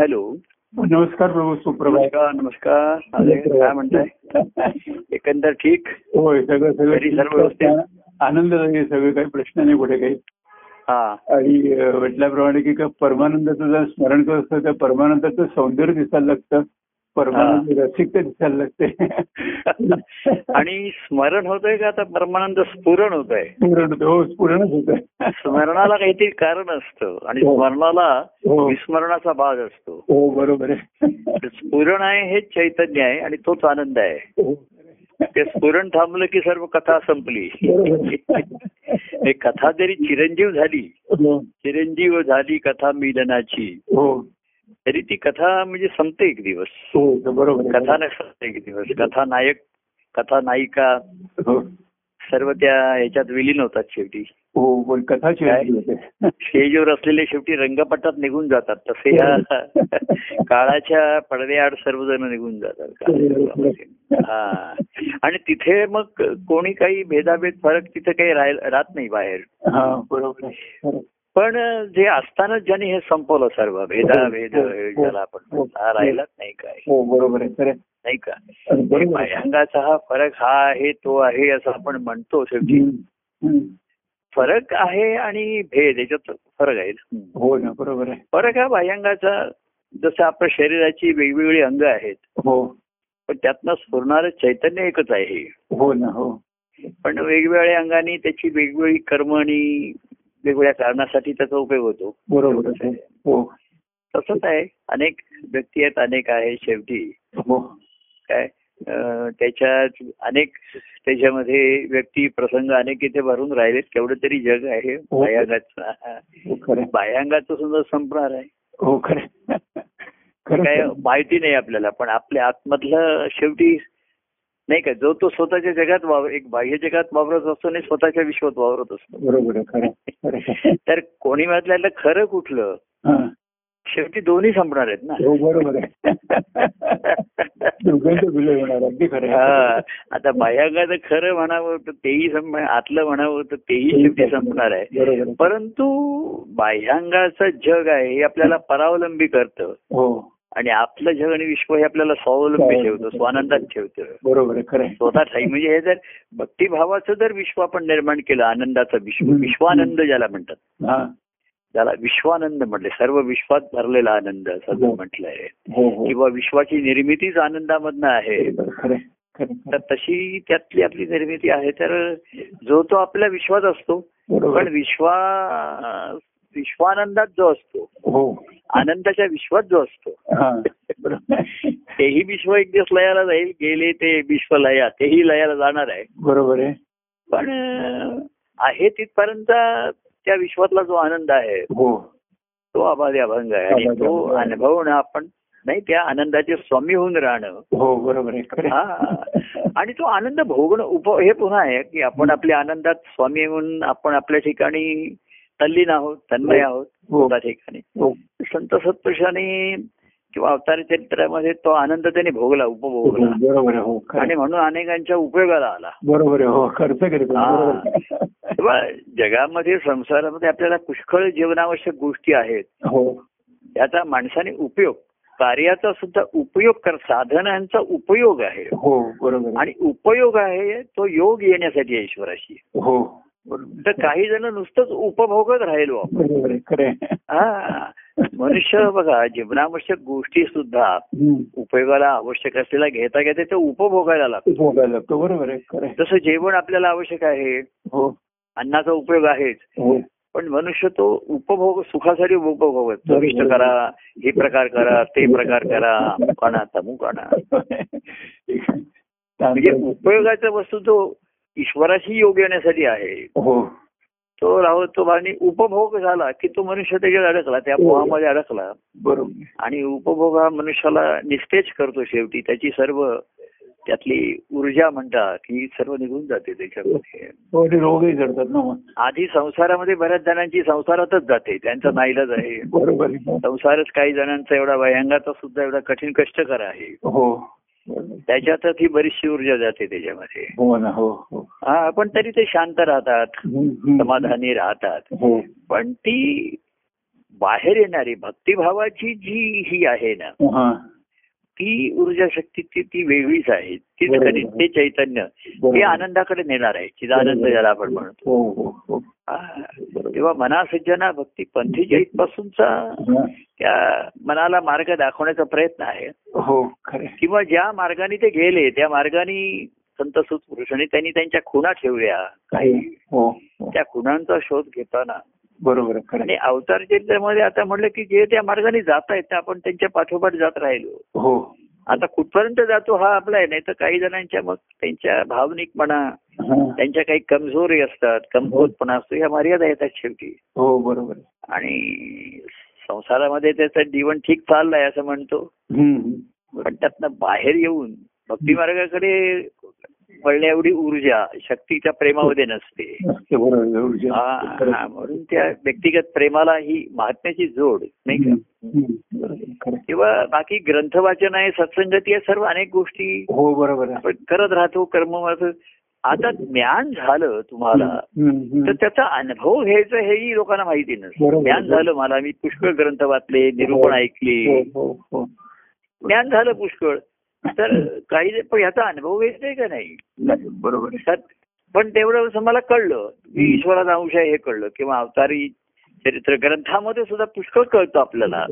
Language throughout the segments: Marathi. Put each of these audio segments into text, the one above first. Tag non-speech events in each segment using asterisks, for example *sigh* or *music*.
हॅलो. नमस्कार प्रभू सुप्रभात. नमस्कार काय म्हणताय? एकंदर ठीक? होय सगळं घरी सर्व सगळं व्यवस्थित? आनंद आहे सगळं काही प्रश्न नाही कुठे काही. हा. आणि म्हटल्याप्रमाणे की का परमानंदाचं जर स्मरण करत असतं त्या परमानंदाचं सौंदर्य दिसायला लागतं. परमानंद रसिकता दिसायला लागते आणि स्मरण होतंय का? आता परमानंद स्फुरण होत आहे हो होत स्मरणाला काहीतरी कारण असतं. आणि हो. स्मरणाला हो. विस्मरणाचा भाग असतो. हो बरोबर आहे. स्फुरण आहे हेच चैतन्य आहे आणि तोच आनंद आहे. ते स्फुरण थांबलं की सर्व कथा संपली. हे *laughs* कथा जरी चिरंजीव झाली चिरंजीव झाली कथा मिलनाची. हो. तरी ती कथा म्हणजे संपते एक दिवस. हो बरोबर आहे. कथा नाही संपते एक दिवस. कथा नायक कथा नायिका हो. सर्व त्या ह्याच्यात विलीन होतात शेवटी. हो पण कथा स्टेजवर असलेले शेवटी रंगपटात निघून जातात. तसे ह्या *laughs* काळाच्या पडद्याआड सर्वजण निघून जातात हा. आणि तिथे मग कोणी काही भेदाभेद फरक तिथे काही राहील राहत नाही बाहेर. हा बरोबर. पण जे असतानाच ज्यांनी हे संपवलं सर्व भेदाभेद हो, हो, ज्याला आपण हो. म्हणतो, हा राहिलाच नाही काय हो बरोबर आहे. नाही का. बाह्यांगाचा हा फरक हा आहे तो आहे असं आपण म्हणतो शेवटी. फरक आहे आणि भेद याच्यात फरक आहे हो ना बरोबर आहे फरक हा बाह्यांगाचा जसं आपल्या शरीराची वेगवेगळी अंग आहेत हो पण त्यातनं स्फुरणारं चैतन्य एकच आहे हे. हो ना हो पण वेगवेगळ्या अंगाने त्याची वेगवेगळी कर्म आणि वेगवेगळ्या कारणासाठी त्याचा उपयोग होतो. बरोबर हो. तसंच आहे. अनेक व्यक्ती आहेत अनेक आहे शेवटी. हो. काय त्याच्यात अनेक त्याच्यामध्ये व्यक्ती प्रसंग अनेक इथे भरून राहिलेत. केवढं तरी जग आहे हो. बाह्यांगाचं हो. बाह्यांगाचं सुद्धा संपणार आहे. हो खरं काय. माहिती नाही आपल्याला पण आपल्या आतमधलं शेवटी नाही का जो तो स्वतःच्या जगात वावर एक बाह्य जगात वावरत असतो आणि स्वतःच्या विश्वात वावरत असतो बरोबर. *laughs* तर कोणी म्हटलं खरं कुठलं. शेवटी दोन्ही संपणार आहेत ना हो बरोबर. *laughs* आता बाह्यांगाचं खरं म्हणावं तर तेही संप आतलं म्हणावं तर तेही शेवटी संपणार आहे. परंतु बाह्यांगाचं जग आहे हे आपल्याला परावलंबी करतं हो आणि आपलं जग आणि विश्व हे आपल्याला स्वावलंबी ठेवतं स्वानंदात ठेवतं. बरोबर खरं. स्वतः ठाई म्हणजे हे जर भक्तिभावाचं जर विश्व आपण निर्माण केलं आनंदाचं विश्व. विश्वानंद ज्याला म्हणतात. हा. ज्याला विश्वानंद म्हटले सर्व विश्वात भरलेला आनंद असं हो. म्हटलंय. हो हो. किंवा विश्वाची निर्मितीच आनंदामधनं आहे. तर तशी त्यातली आपली निर्मिती आहे तर जो तो आपल्या विश्वात असतो. पण विश्वा विश्वानंदात जो असतो. हो. आनंदाच्या विश्वात जो असतो. हा. तेही विश्व एक दिवस लयाला जाईल गेले ते विश्व लया तेही लयाला जाणार आहे. बरोबर आहे. पण आहे तिथपर्यंत त्या विश्वातला जो आनंद आहे हो. तो अबाधी अभंग आहे. आणि तो. अनुभवणं आपण नाही त्या आनंदाचे स्वामी होऊन राहणं. हो बरोबर आहे. हा. आणि तो आनंद भोगणं उप हे पुन्हा आहे की आपण आपल्या आनंदात स्वामी म्हणून आपण आपल्या ठिकाणी तल्लीन आहोत तन्मय आहोत हो. त्या ठिकाणी. हो. संत सत्पुरुषांनी किंवा अवतार चरित्रामध्ये तो आनंद त्यांनी भोगला उपभोगला. बरोबर हो आणि. म्हणून अनेकांच्या उपयोगाला आला. बरोबर हो खर्च हा. तेव्हा जगामध्ये संसारामध्ये आपल्याला पुष्कळ जीवनावश्यक गोष्टी आहेत. हो. त्याचा माणसाने उपयोग कार्याचा सुद्धा उपयोग कर साधनांचा उपयोग आहे. हो बरोबर. आणि उपयोग आहे तो योग येण्यासाठी ईश्वराशी. हो. तर काही जण नुसतंच उपभोगत राहिलो आपण. हा. मनुष्य बघा जीवनावश्यक गोष्टी सुद्धा. उपयोगाला आवश्यक असलेला घेता घेता ते उपभोगायला लागतो. बरोबर आहे. जसं जेवण आपल्याला आवश्यक आहे हो. अन्नाचा उपयोग आहेच. हो. पण मनुष्य तो उपभोग सुखासाठी उपभोगत चविष्ट. करा हे प्रकार करा ते प्रकार करा अमुक आणा तमुक आणा म्हणजे उपयोगाचा वस्तू जो ईश्वराशी योग येण्यासाठी आहे. हो. तो राहत तो आणि उपभोग झाला की तो मनुष्य त्याच्यात अडकला त्या हो. मोहामध्ये अडकला. बरोबर. आणि उपभोग हा मनुष्याला निस्तेज करतो शेवटी. त्याची सर्व त्यातली ऊर्जा म्हणतात ही सर्व निघून जाते त्याच्यामध्ये. हो रोगही जडतात ना आधी संसारामध्ये बऱ्याच जणांची संसारातच जाते. त्यांचा नाईलाज आहे. बरोबर. संसारच काही जणांचा एवढा वयांगाचा सुद्धा एवढा कठीण कष्टकर आहे. हो. त्याच्यातच ही बरीचशी ऊर्जा जाते त्याच्यामध्ये. हो ना हो हो. हा पण तरी ते शांत राहतात. समाधानी राहतात. हो. पण ती बाहेर येणारी भक्तिभावाची जी ही आहे ना ती ऊर्जा शक्ती ती ती वेगळीच आहे. खरी ते चैतन्य. हे आनंदाकडे नेणार आहे चिदानंद. ज्याला आपण म्हणतो हो हो हो. तेव्हा मना सज्जना भक्ती पंथीच्या इथपासूनचा हा. त्या मनाला मार्ग दाखवण्याचा प्रयत्न आहे हो किंवा ज्या मार्गाने ते गेले त्या मार्गाने संत पुरुषांनी त्यांनी त्यांच्या खुणा ठेवल्या काही त्या खुणांचा शोध घेताना बरोबर आणि अवतार चरित्रामध्ये आता म्हणलं की जे त्या मार्गाने जात आहेत आपण त्यांच्या पाठोपाठ जात राहिलो हो आता कुठपर्यंत जातो हा आपला आहे नाही तर काही जणांच्या मग त्यांच्या भावनिक म्हणा. त्यांच्या काही कमजोरी असतात कमकुवतपणा असतो ह्या मर्यादा येतात शेवटी हो बरोबर. आणि संसारामध्ये त्याचं जीवन ठीक चाललंय असं म्हणतो. पण त्यातनं बाहेर येऊन भक्ती मार्गाकडे वळण्या एवढी ऊर्जा शक्तीच्या प्रेमामध्ये नसते. म्हणून त्या व्यक्तिगत प्रेमाला ही महात्म्याची जोड नाही का. किंवा बाकी ग्रंथ वाचन आहे सत्संगती आहे सर्व अनेक गोष्टी. हो बरोबर आपण करत राहतो कर्म. आता ज्ञान झालं तुम्हाला. तर त्याचा अनुभव घ्यायचं हेही लोकांना माहिती नसतं. ज्ञान झालं मला मी पुष्कळ ग्रंथ वाचले निरूपण ऐकली. हो हो हो. ज्ञान झालं पुष्कळ. तर काही पण याचा अनुभव घ्यायचाय का नाही? बरोबर पण तेवढं असं मला कळलं की ईश्वराचा अंश आहे हे कळलं किंवा अवतारी चरित्र ग्रंथामध्ये सुद्धा पुष्कळ कळतं आपल्याला.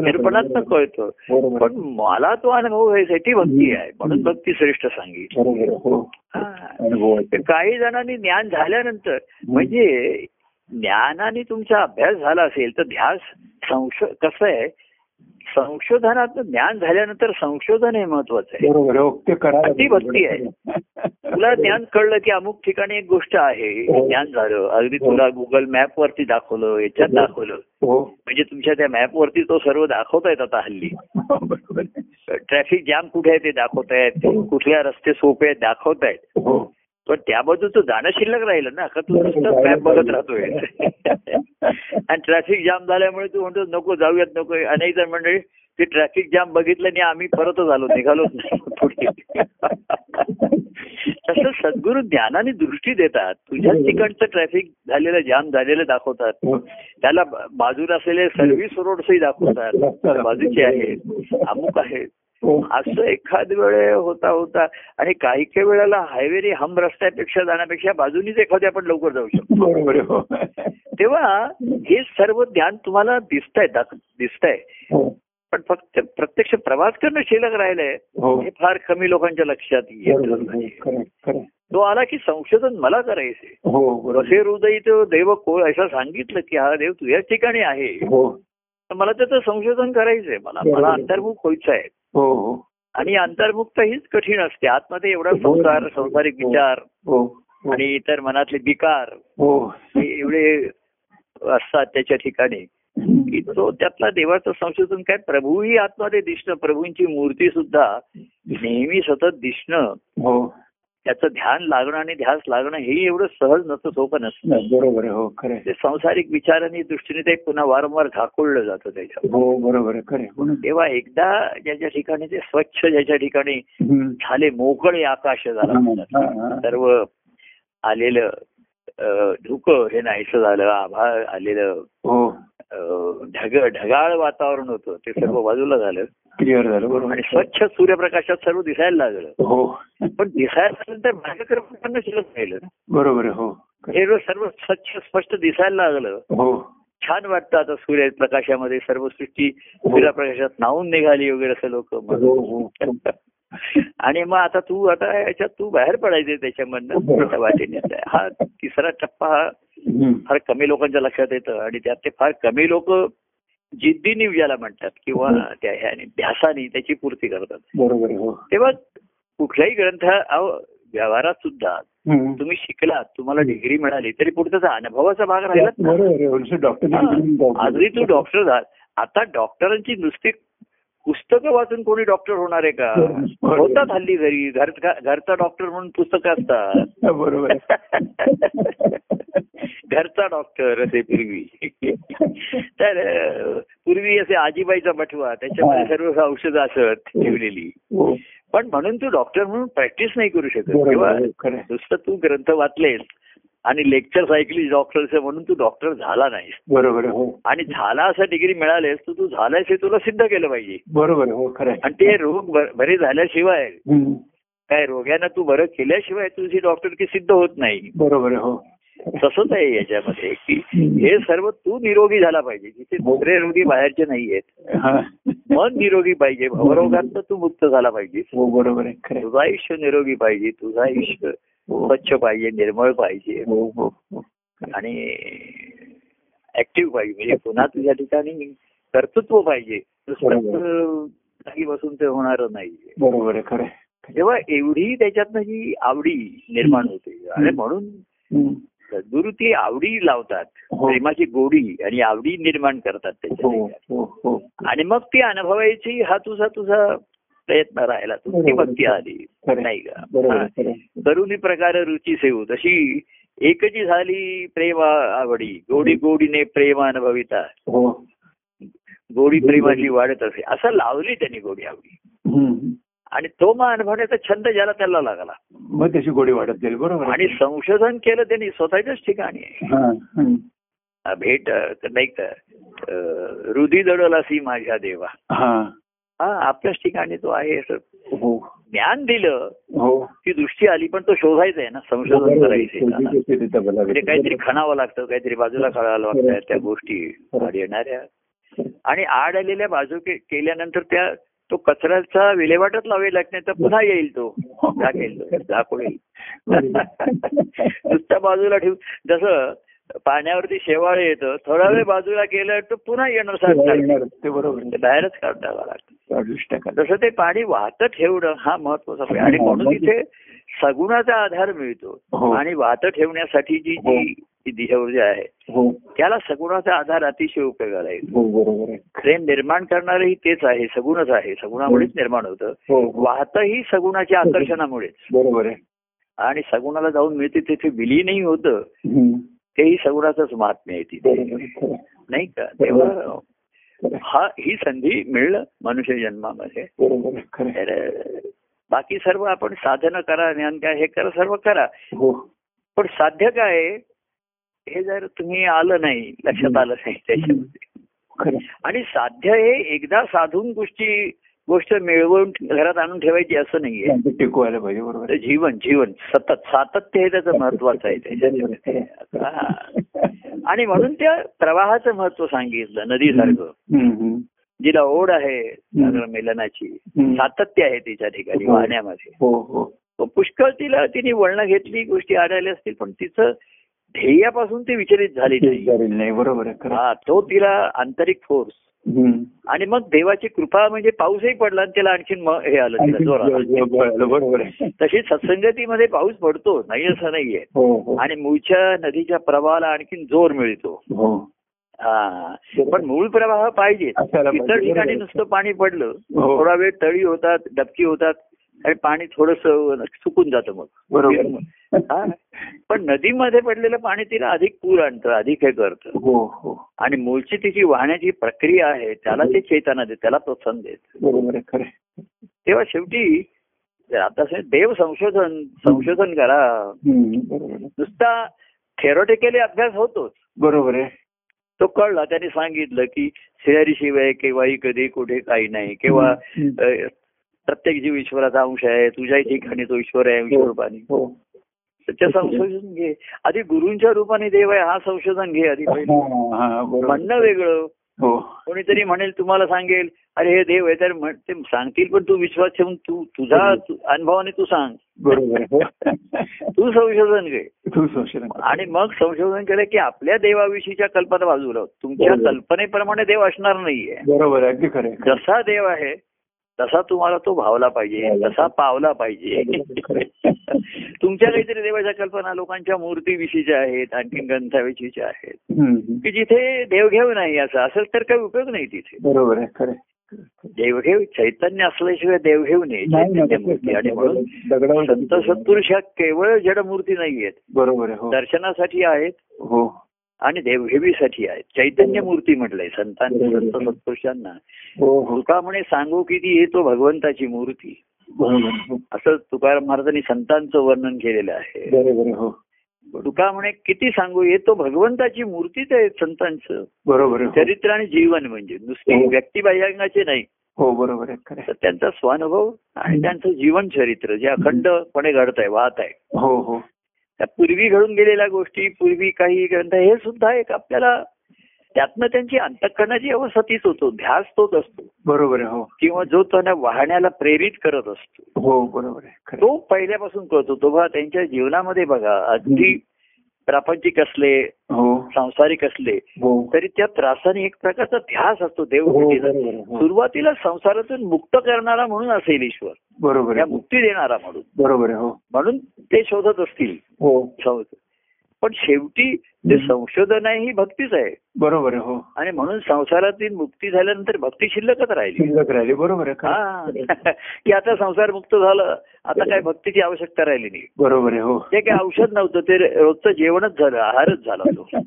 निरूपणातनं कळतं. पण मला तो अनुभव घ्यायचा ती भक्ती आहे म्हणून भक्ती श्रेष्ठ सांगितली. हो. काही जणांनी ज्ञान झाल्यानंतर म्हणजे ज्ञानाने तुमचा अभ्यास झाला असेल तर ध्यास संशो कसं आहे? संशोधनात ज्ञान झाल्यानंतर संशोधन हे महत्वाचं आहे. हो, ते भक्ती आहे. तुला ज्ञान कळलं की अमुक ठिकाणी एक गोष्ट आहे हो. ज्ञान झालं अगदी तुला गुगल मॅप वरती दाखवलं याच्यात हो. दाखवलं हो म्हणजे तुमच्या त्या मॅप वरती तो सर्व दाखवतायत आता हल्ली. *laughs* ट्रॅफिक जॅम कुठे आहे ते दाखवतायत हो. कुठल्या रस्ते सोपे आहेत दाखवतायत पण त्याबाजूचं जाणं शिल्लक राहिलं ना का तू नुसतं मॅप बघत. राहतोय *laughs* आणि ट्रॅफिक जाम झाल्यामुळे तू म्हणतो नको जाऊयात नको अनेक जण मंडळी ते ट्रॅफिक जाम बघितलं नाही आम्ही परतच आलो निघालोच नाही *laughs* पुढे *laughs* तसं सद्गुरू ज्ञानाने दृष्टी देतात तुझ्याच. ठिकाणचं ट्रॅफिक झालेलं जाम झालेलं दाखवतात हो. त्याला बाजूला असलेले सर्व्हिस रोड्सही दाखवतात बाजूचे आहेत अमुक आहेत. असं एखाद वेळे होता होता आणि काही काही वेळेला हायवेने हम रस्त्यापेक्षा जाण्यापेक्षा बाजूनीच एखाद्या आपण लवकर जाऊ शकतो. हो. तेव्हा हे सर्व ज्ञान तुम्हाला दिसतंय दिसतंय हो. पण फक्त प्रत्यक्ष प्रवास करणं शिल्लक राहिलंय हो. हे फार कमी लोकांच्या लक्षात येत. हो. तो आला की संशोधन मला करायचंय हो बरोबर वसे हृदय तो देव कोळ असं सांगितलं की हा देव तुझ्याच ठिकाणी आहे हो तर मला त्याचं संशोधन करायचंय मला. मला अंतर्मुख व्हायचं आहे हो हो. आणि अंतर्मुक्त हीच कठीण असते. आतमध्ये एवढा हो. संसार संसारिक हो. विचार हो हो. आणि इतर मनातले विकार हो. हे एवढे असतात त्याच्या ठिकाणी. की तो त्यातला देवाचं संशोधन काय? प्रभूही आतमध्ये दिसणं प्रभूंची मूर्ती सुद्धा नेहमी सतत दिसणं. हो. त्याचं ध्यान लागणं आणि ध्यास लागणं हे एवढं सहज नसतं सोपं नसतं बरोबर हो खरं. ते संसारिक विचारांनी दृष्टीने ते पुन्हा वारंवार झाकोळलं जातं त्याच्यावर हो बरोबर खरं. हो. तेव्हा एकदा ज्याच्या ठिकाणी ते स्वच्छ ज्याच्या ठिकाणी. झाले मोकळे आकाश झाला. सर्व आलेलं धुकं हे नाहीसं झालं आभाळ आलेलं हो ढग ढगाळ वातावरण होतं ते सर्व बाजूला झालं क्लिअर झालं बरोबर. आणि स्वच्छ सूर्यप्रकाशात सर्व दिसायला लागलं. हो. पण दिसायला नंतर भाग्यक्रम शिल्लक राहिलं. बरोबर हो. हे सर्व स्वच्छ स्पष्ट दिसायला लागलं. हो. छान वाटतं आता सूर्यप्रकाशामध्ये सर्व सृष्टी सूर्यप्रकाशात नाहून निघाली वगैरे असं लोक. हो हो. आणि मग आता तू आता याच्यात तू बाहेर पडायचे त्याच्यामधनं त्या वाटेने. हा तिसरा टप्पा हा. फार कमी लोकांच्या लक्षात येतं आणि त्यात ते फार कमी लोक जिद्दीने ज्याला म्हणतात किंवा त्या ह्याने ध्यासाने त्याची पूर्ती करतात. बरोबर हो. तेव्हा कुठलाही ग्रंथ व्यवहारात सुद्धा. तुम्ही शिकलात तुम्हाला डिग्री मिळाली तरी पुढे त्याचा अनुभवाचा भाग डॉक्टर हा. आजही तू डॉक्टर झाला. आता डॉक्टरांची नुसती पुस्तकं वाचून कोणी डॉक्टर होणार आहे का? बरोबर. होतात हल्ली घरी. घर घरचा डॉक्टर म्हणून पुस्तकं असतात. बरोबर *laughs* घरचा डॉक्टर असे पूर्वी. तर पूर्वी असे आजीबाईचा बटवा त्याच्यामध्ये हा. सर्व औषधं असत ठेवलेली. हो. पण म्हणून तू डॉक्टर म्हणून प्रॅक्टिस नाही करू शकत. किंवा आहे. नुसतं तू ग्रंथ वाचलेस आणि लेक्चर ऐकली डॉक्टरचं म्हणून तू डॉक्टर झाला नाहीस. बरोबर हो. आणि झाला असं डिग्री मिळालेस तर तू झालायस हे तुला सिद्ध केलं पाहिजे. बरोबर हो खरं. आणि ते रोग बर- झाल्याशिवाय. काय रोग्यांना तू बरं केल्याशिवाय तुझी डॉक्टर की सिद्ध होत नाही. बरोबर हो. तसंच आहे याच्यामध्ये. की. हे सर्व तू निरोगी झाला पाहिजे. जिथे हो. दुसरे रोगी बाहेरचे नाहीयेत हा. मन निरोगी पाहिजे. भवरोगात तू मुक्त झाला पाहिजे. हो बरोबर आहे. तुझं आयुष्य निरोगी पाहिजे. तुझं आयुष्य हो. स्वच्छ पाहिजे निर्मळ पाहिजे. हो हो हो. आणि ऍक्टिव्ह पाहिजे. म्हणजे पुन्हा तुझ्या ठिकाणी कर्तृत्व पाहिजे. काही बसून ते होणार नाही बरोबर आहे. खरं. तेव्हा एवढी त्याच्यातनं जी आवडी निर्माण होते. आणि म्हणून. सद्गुरू ती आवडी लावतात हो. प्रेमाची गोडी आणि आवडी निर्माण करतात हो त्याच्या हो आणि मग ती अनुभवायची हा तुझा तुझा प्रयत्न राहिला तुझी बरोबर. भक्ती आली. नाही का. करुणी प्रकार रुची सेवू. तशी एकची झाली प्रेम आवडी. गोडी गोडीने प्रेम अनुभविता. गोडी प्रेमाची वाढत असे. असं लावली त्यांनी गोडी आवडी. आणि तो मग अनुभवण्याचा छंद ज्याला त्याला लागला. मग त्याची गोडी वाढत जाईल बरोबर. आणि संशोधन केलं त्यांनी स्वतःच्याच ठिकाणी. हा. भेट नाही अ, हृदी दडलासी माझ्या देवा. हा. आपल्याच ठिकाणी तो आहे असं. हो. ज्ञान दिलं हो. ती दृष्टी आली पण तो शोधायचा आहे ना संशोधन बघायचं. म्हणजे काहीतरी खणावं लागतं काहीतरी बाजूला काढावं लागतं त्या गोष्टी येणाऱ्या. आणि आड आलेल्या बाजू केल्यानंतर त्या तो कचऱ्याचा विल्हेवाटच लावेल नाही तर पुन्हा येईल तो झाकून येईल नुसत्या बाजूला ठेवून जसं पाण्यावरती शेवाळ येतं थोडा वेळ बाजूला केलं तर पुन्हा येणार. ते बरोबर आहे. ते बाहेरच काढावं लागतं. तसं ते पाणी वाहतं ठेवणं हा महत्त्वाचा आहे. आणि म्हणून इथे सगुणाचा आधार मिळतो हो. आणि वाहतं ठेवण्यासाठीची हो. जी जी दिशा आहे. हो. त्याला सगुणाचा आधार अतिशय उपयोगाला येतो हो प्रेम निर्माण करणारही तेच आहे सगुणच आहे. सगुणामुळेच निर्माण होतं. हो हो. वाहतही सगुणाच्या आकर्षणामुळेच. बरोबर आहे. आणि सगुणाला जाऊन मिळते तिथे विलीनही होतं. तेही सगुणाचंच महात्म्य आहे तिथे. नाही का? तेव्हा. हा ही संधी मिळलं मनुष्य जन्मामध्ये. बाकी सर्व आपण साधनं करा ज्ञान काय हे करा सर्व करा. हो. पण साध्य काय हे जर तुम्ही आलं नाही लक्षात आलं नाही त्याच्यामध्ये. आणि साध्य हे एकदा साधून गोष्टी गोष्ट मिळवून घरात आणून ठेवायची असं नाहीये. टिकवायला पाहिजे बरोबर. जीवन जीवन. सतत सातत्य हे त्याचं महत्वाचं आहे त्याच्यात. आणि म्हणून त्या प्रवाहाचं महत्त्व सांगितलं नदीसारखं. जिला ओढ आहे मिलनाची. सातत्य आहे तिच्या ठिकाणी हो. वाहण्यामध्ये. हो हो. पुष्कळ तिला तिने वळणं घेतली गोष्टी आढळल्या असतील पण तिचं ध्येयापासून ती विचलित झाली नाही. बरोबर. हा तो तिला आंतरिक फोर्स. आणि मग देवाची कृपा म्हणजे पाऊसही पडला आणि त्याला आणखीन हे आलं तिला आणखी जोर आला जो- जो बळालं, बरोबर तशी सत्संगतीमध्ये पाऊस पडतो नाही असं नाहीये. हो हो. आणि मूळच्या नदीच्या प्रवाहाला आणखीन जोर मिळतो. हो. हा. पण मूळ प्रवाह पाहिजे. इतर ठिकाणी. नुसतं पाणी पडलं. थोडा वेळ तळी होतात डबकी होतात आणि पाणी थोडस सुकून जातं मग. बरोबर. हा. पण नदीमध्ये पडलेलं पाणी तिला अधिक पूर आणतं अधिक हे करतं. हो हो. आणि मूळची तिची वाहण्याची प्रक्रिया आहे त्याला ते चेतना देत त्याला प्रोत्साहन देत. बरोबर. तेव्हा शेवटी आता देव संशोधन संशोधन करा. नुसता थेरोटिकली अभ्यास होतोच. बरोबर आहे. तो कळला त्याने सांगितलं की शिवाय केव्हाही कधी कुठे काही नाही. किंवा प्रत्येक जीव ईश्वराचा अंश आहे. तुझ्याही ठिकाणी तो ईश्वर आहे ईश्वर रूपाने. हो. त्याच्या संशोधन घे. आधी गुरुंच्या रूपाने देव आहे हा संशोधन घे आधी हा, हा. म्हणणं वेगळं. हो. कोणीतरी म्हणेल तुम्हाला सांगेल अरे हे देव आहे. तर ते सांगतील पण तू विश्वास ठेवून तू तुझा अनुभवाने तू सांग. बरोबर. *laughs* तू संशोधन घे. तू संशोधन. आणि मग संशोधन केलं की आपल्या देवाविषयीच्या कल्पना बाजूला तुमच्या. कल्पनेप्रमाणे देव असणार नाहीये. बरोबर. अगदी खरं. जसा देव आहे तसा तुम्हाला तो भावला पाहिजे तसा पावला पाहिजे. *laughs* तुमच्या काहीतरी देवाच्या कल्पना लोकांच्या मूर्तीविषयीच्या आहेत आणखी ग्रंथाविषयीच्या आहेत. की जिथे देवघेव नाही असं असेल तर काही उपयोग नाही तिथे. बरोबर आहे. देवघेव चैतन्य असल्याशिवाय देवघेव नाही चैतन्य मूर्ती. आणि म्हणून संत सत्पुरुष ह्या केवळ जडमूर्ती नाहीयेत. बरोबर आहे हो. दर्शनासाठी आहेत. हो. आणि देवघेवीसाठी आहेत चैतन्य मूर्ती म्हटलंय संतांनी. संत सत्पुरुषांना हो हो तुका म्हणे सांगू किती हे तो भगवंताची मूर्ती. हो. असं तुकाराम महाराजांनी संतांचं वर्णन केलेलं आहे. हो तुका म्हणे किती सांगू हे तो भगवंताची मूर्तीच आहे संतांचं बरोबर. चरित्र आणि जीवन म्हणजे नुसती. व्यक्ती बाह्यांगाचे नाही हो बरोबर आहे खरं आहे. तर त्यांचा स्वानुभव आणि त्यांचं जीवन चरित्र जे अखंडपणे घडत आहे वाहत आहे हो हो त्या पूर्वी घडून गेलेल्या गोष्टी पूर्वी काही ग्रंथ हे सुद्धा एक आपल्याला त्यातनं त्यांची अंतकरणाची अवस्था तीच होतो. ध्यास तोच असतो. बरोबर आहे हो. किंवा जो त्यांना वाहण्याला प्रेरित करत असतो. हो बरोबर आहे. तो पहिल्यापासून कळतो तो बघा त्यांच्या जीवनामध्ये बघा अगदी प्रापंचिक असले हो. सांसारिक असले हो. तरी त्या त्रासाने एक प्रकारचा ध्यास असतो आहे. हो. सुरुवातीला संसारातून मुक्त करणारा म्हणून असेल ईश्वर. बरोबर मुक्ती देणारा म्हणून. बरोबर आहे हो. म्हणून ते शोधत असतील. हो. पण शेवटी ते. संशोधन आहे ही भक्तीच आहे. बरोबर आहे हो. आणि म्हणून संसारातील मुक्ती झाल्यानंतर भक्ती शिल्लकच राहिली. शिल्लक राहिली बरोबर आहे हा. *laughs* की आता संसार मुक्त झालं आता काय भक्तीची आवश्यकता राहिली नाही. बरोबर आहे हो. ते काही औषध नव्हतं ते रोजचं जेवणच झालं आहारच झाला तो. *laughs*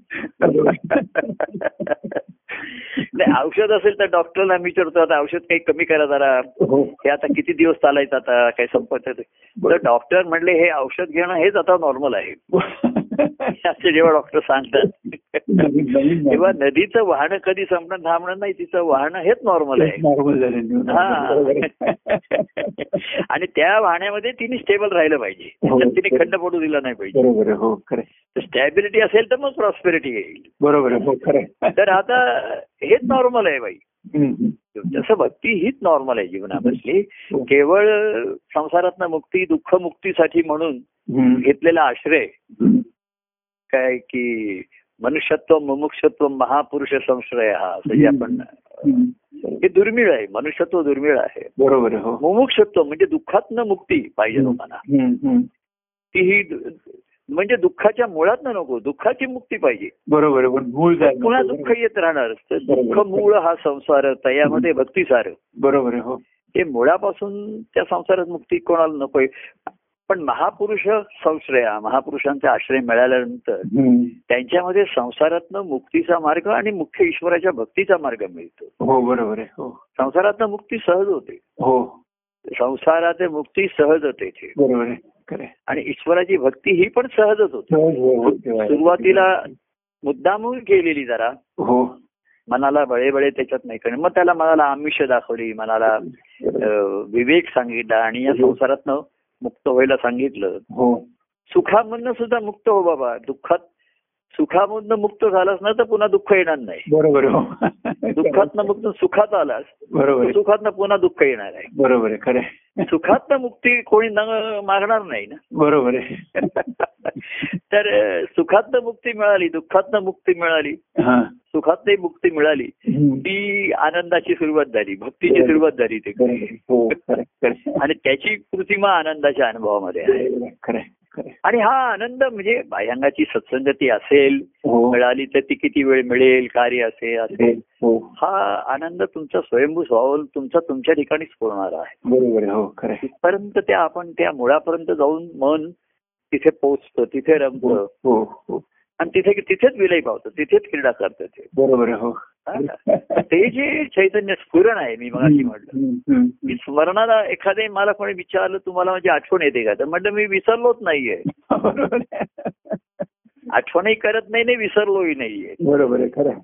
नाही औषध असेल तर डॉक्टरला मी विचारतो आता औषध काही कमी करा जरा. हो. हे आता किती दिवस चालायचं आता काही संपत. तर डॉक्टर म्हणले हे औषध घेणं हेच आता नॉर्मल आहे. *laughs* असे जेव्हा डॉक्टर सांगतात. तेव्हा नदीचं वाहनं कधी संपणं थांबणं नाही तिचं वाहनं हेच नॉर्मल आहे. *laughs* आणि त्या वाहण्यामध्ये तिने स्टेबल राहिलं पाहिजे. हो. तिने खंड पडू दिला नाही पाहिजे. आहे. हो स्टॅबिलिटी असेल तर मग प्रॉस्पेरिटी येईल. बरोबर हो. तर आता हेच नॉर्मल आहे बाई. जसं भक्ती हीच नॉर्मल आहे जीवनामधली. केवळ संसारातनं मुक्ती दुःख मुक्तीसाठी म्हणून. घेतलेला आश्रय. काय की मनुष्यत्व मुमुक्षत्व महापुरुष संश्रय हा असं जे आपण. हे दुर्मिळ आहे मनुष्यत्व दुर्मिळ आहे. बरोबर हो. मुमुक्षत्व म्हणजे दुःखातनं मुक्ती पाहिजे लोकांना. ती ही म्हणजे दुःखाच्या मुळात नको दुःखाची मुक्ती पाहिजे. बरोबर पुन्हा दुःख येत राहणार? तर दुःख मूळ हा संसार तयामध्ये भक्तिसार बरोबर हो. ते मुळापासून त्या संसारात मुक्ती कोणाला नकोय? पण महापुरुष संश्रय महापुरुषांचा आश्रय मिळाल्यानंतर. त्यांच्यामध्ये संसारातनं मुक्तीचा मार्ग आणि मुख्य ईश्वराच्या भक्तीचा मार्ग मिळतो. हो बरोबर आहे. हो. संसारातनं मुक्ती सहज होते. हो. संसाराचे मुक्ती सहज होते. बरोबर आहे. आणि ईश्वराची भक्ती ही पण सहजच होते. हो, हो. सुरुवातीला मुद्दामून केलेली जरा. हो. मनाला बळे त्याच्यात नाही कारण मग त्याला मनाला आमिष दाखवली मनाला विवेक सांगितला आणि या संसारातनं मुक्त व्हायला सांगितलं. हो. सुखामधनं सुद्धा मुक्त हो बाबा. दुःखात सुखामधनं मुक्त झालास ना तर पुन्हा दुःख येणार नाही. बरोबर दुःखातनं मुक्त सुखात आलास बरोबर सुखातनं पुन्हा दुःख येणार आहे. बरोबर आहे. खरं. सुखातनं मुक्ती कोणी न मागणार नाही ना. बरोबर आहे. तर अं, सुखातनं मुक्ती मिळाली दुःखातनं मुक्ती मिळाली. हा सुखातही मुक्ती मिळाली. ती आनंदाची सुरुवात झाली. भक्तीची सुरुवात झाली ते. हो. आणि त्याची प्रतिमा आनंदाच्या अनुभवामध्ये आहे. आणि हा आनंद म्हणजे बाह्यांगाची सत्संगती असेल हो. मिळाली तर ती किती वेळ मिळेल कार्य असे असेल हो हा. आनंद तुमचा स्वयंभू स्वावल तुमचा तुमच्या ठिकाणीच होणार आहे. बरोबर हो. तिथपर्यंत त्या आपण त्या मुळापर्यंत जाऊन मन तिथे पोचतं तिथे रमतं. आणि तिथे तिथेच विलय पावतं तिथेच क्रीडा करतं ते. बरोबर आहे हो? ते जे चैतन्य स्फुरण आहे मी मगाशी म्हटलं. की स्मरणाला एखादे मला कोणी विचारलं तुम्हाला माझी आठवण येते का? तर म्हटलं मी विसरलोच नाहीये. आठवणही करत नाही नाही विसरलोही नाहीये. बरोबर आहे खरं.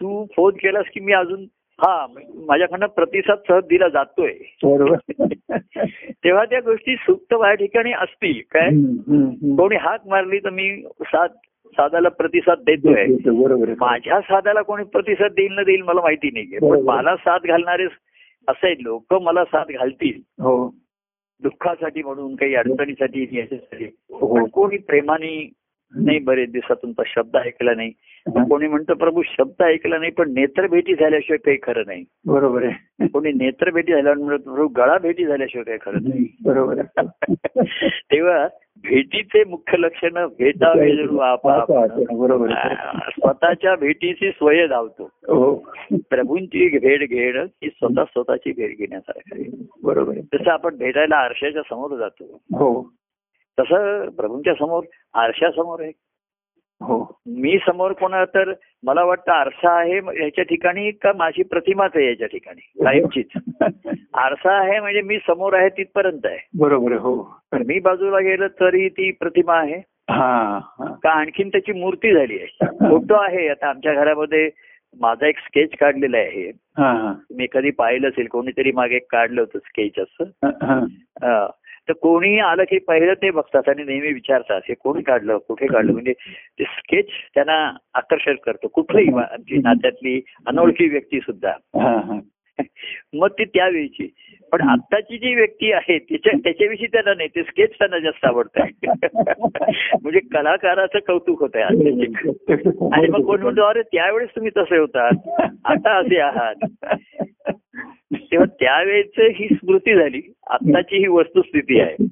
तू फोन केलास की मी अजून हा माझ्याकडनं प्रतिसाद सहज दिला जातोय. बरोबर. तेव्हा त्या गोष्टी सुप्त माझ्या ठिकाणी असतील काय. कोणी हाक मारली तर मी साथ साधाला प्रतिसाद देतोय. माझ्या साधाला कोणी प्रतिसाद देईल ना देईल मला माहिती नाहीये. पण. मला साथ घालणारे असे लोक मला साथ घालतील. हो. दुःखासाठी म्हणून काही अडचणीसाठी याच्यासाठी. हो. कोणी प्रेमाने नाही बरेच दिवसातून शब्द ऐकला नाही. कोणी म्हणतं प्रभू शब्द ऐकला नाही पण नेत्र भेटी झाल्याशिवाय काही खरं नाही. बरोबर आहे. कोणी नेत्र भेटी झाल्यावर प्रभू गळा भेटी झाल्याशिवाय काही खरं नाही. बरोबर *laughs* तेव्हा भेटीचे मुख्य लक्षण आपापलं. बरोबर स्वतःच्या भेटीची स्वय धावतो हो. प्रभूंची भेट घेणं ही स्वतः स्वतःची भेट घेण्यासारखं आहे. बरोबर जसं आपण भेटायला आरशाच्या समोर जातो. हो. तसं प्रभूंच्या समोर आरशासमोर आहे. हो. मी समोर कोणा तर मला वाटतं आरसा आहे याच्या ठिकाणी का माझी प्रतिमाच आहे याच्या ठिकाणी? कायमचीच. आरसा आहे म्हणजे मी समोर आहे तिथपर्यंत आहे. बरोबर हो. पण मी बाजूला गेलं तरी ती प्रतिमा आहे. का आणखीन त्याची मूर्ती झाली आहे. फोटो आहे. आता आमच्या घरामध्ये माझा एक स्केच काढलेला आहे. मी कधी पाहिलं असेल. कोणीतरी मागे काढलं होतं स्केच असं. तर कोणी आलं की पहिलं ते बघतात आणि नेहमी विचारतात हे कोणी काढलं कुठे काढलं? म्हणजे ते स्केच त्यांना आकर्षण करतो. कुठलंही नात्यातली अनोळखी व्यक्ती सुद्धा. हा हा. *laughs* मग ती त्यावेळीची. पण आत्ताची जी व्यक्ती आहे त्याच्या त्याच्याविषयी त्यांना नाही ते स्केच त्यांना जास्त आवडत *laughs* म्हणजे कलाकाराचं कौतुक होत आहे आत्ताचे. आणि मग कोण म्हणतो अरे त्यावेळेस तुम्ही तसे होतात. आता असे आहात. *laughs* तेव्हा त्यावेळेच ही स्मृती झाली. आत्ताची ही वस्तुस्थिती आहे.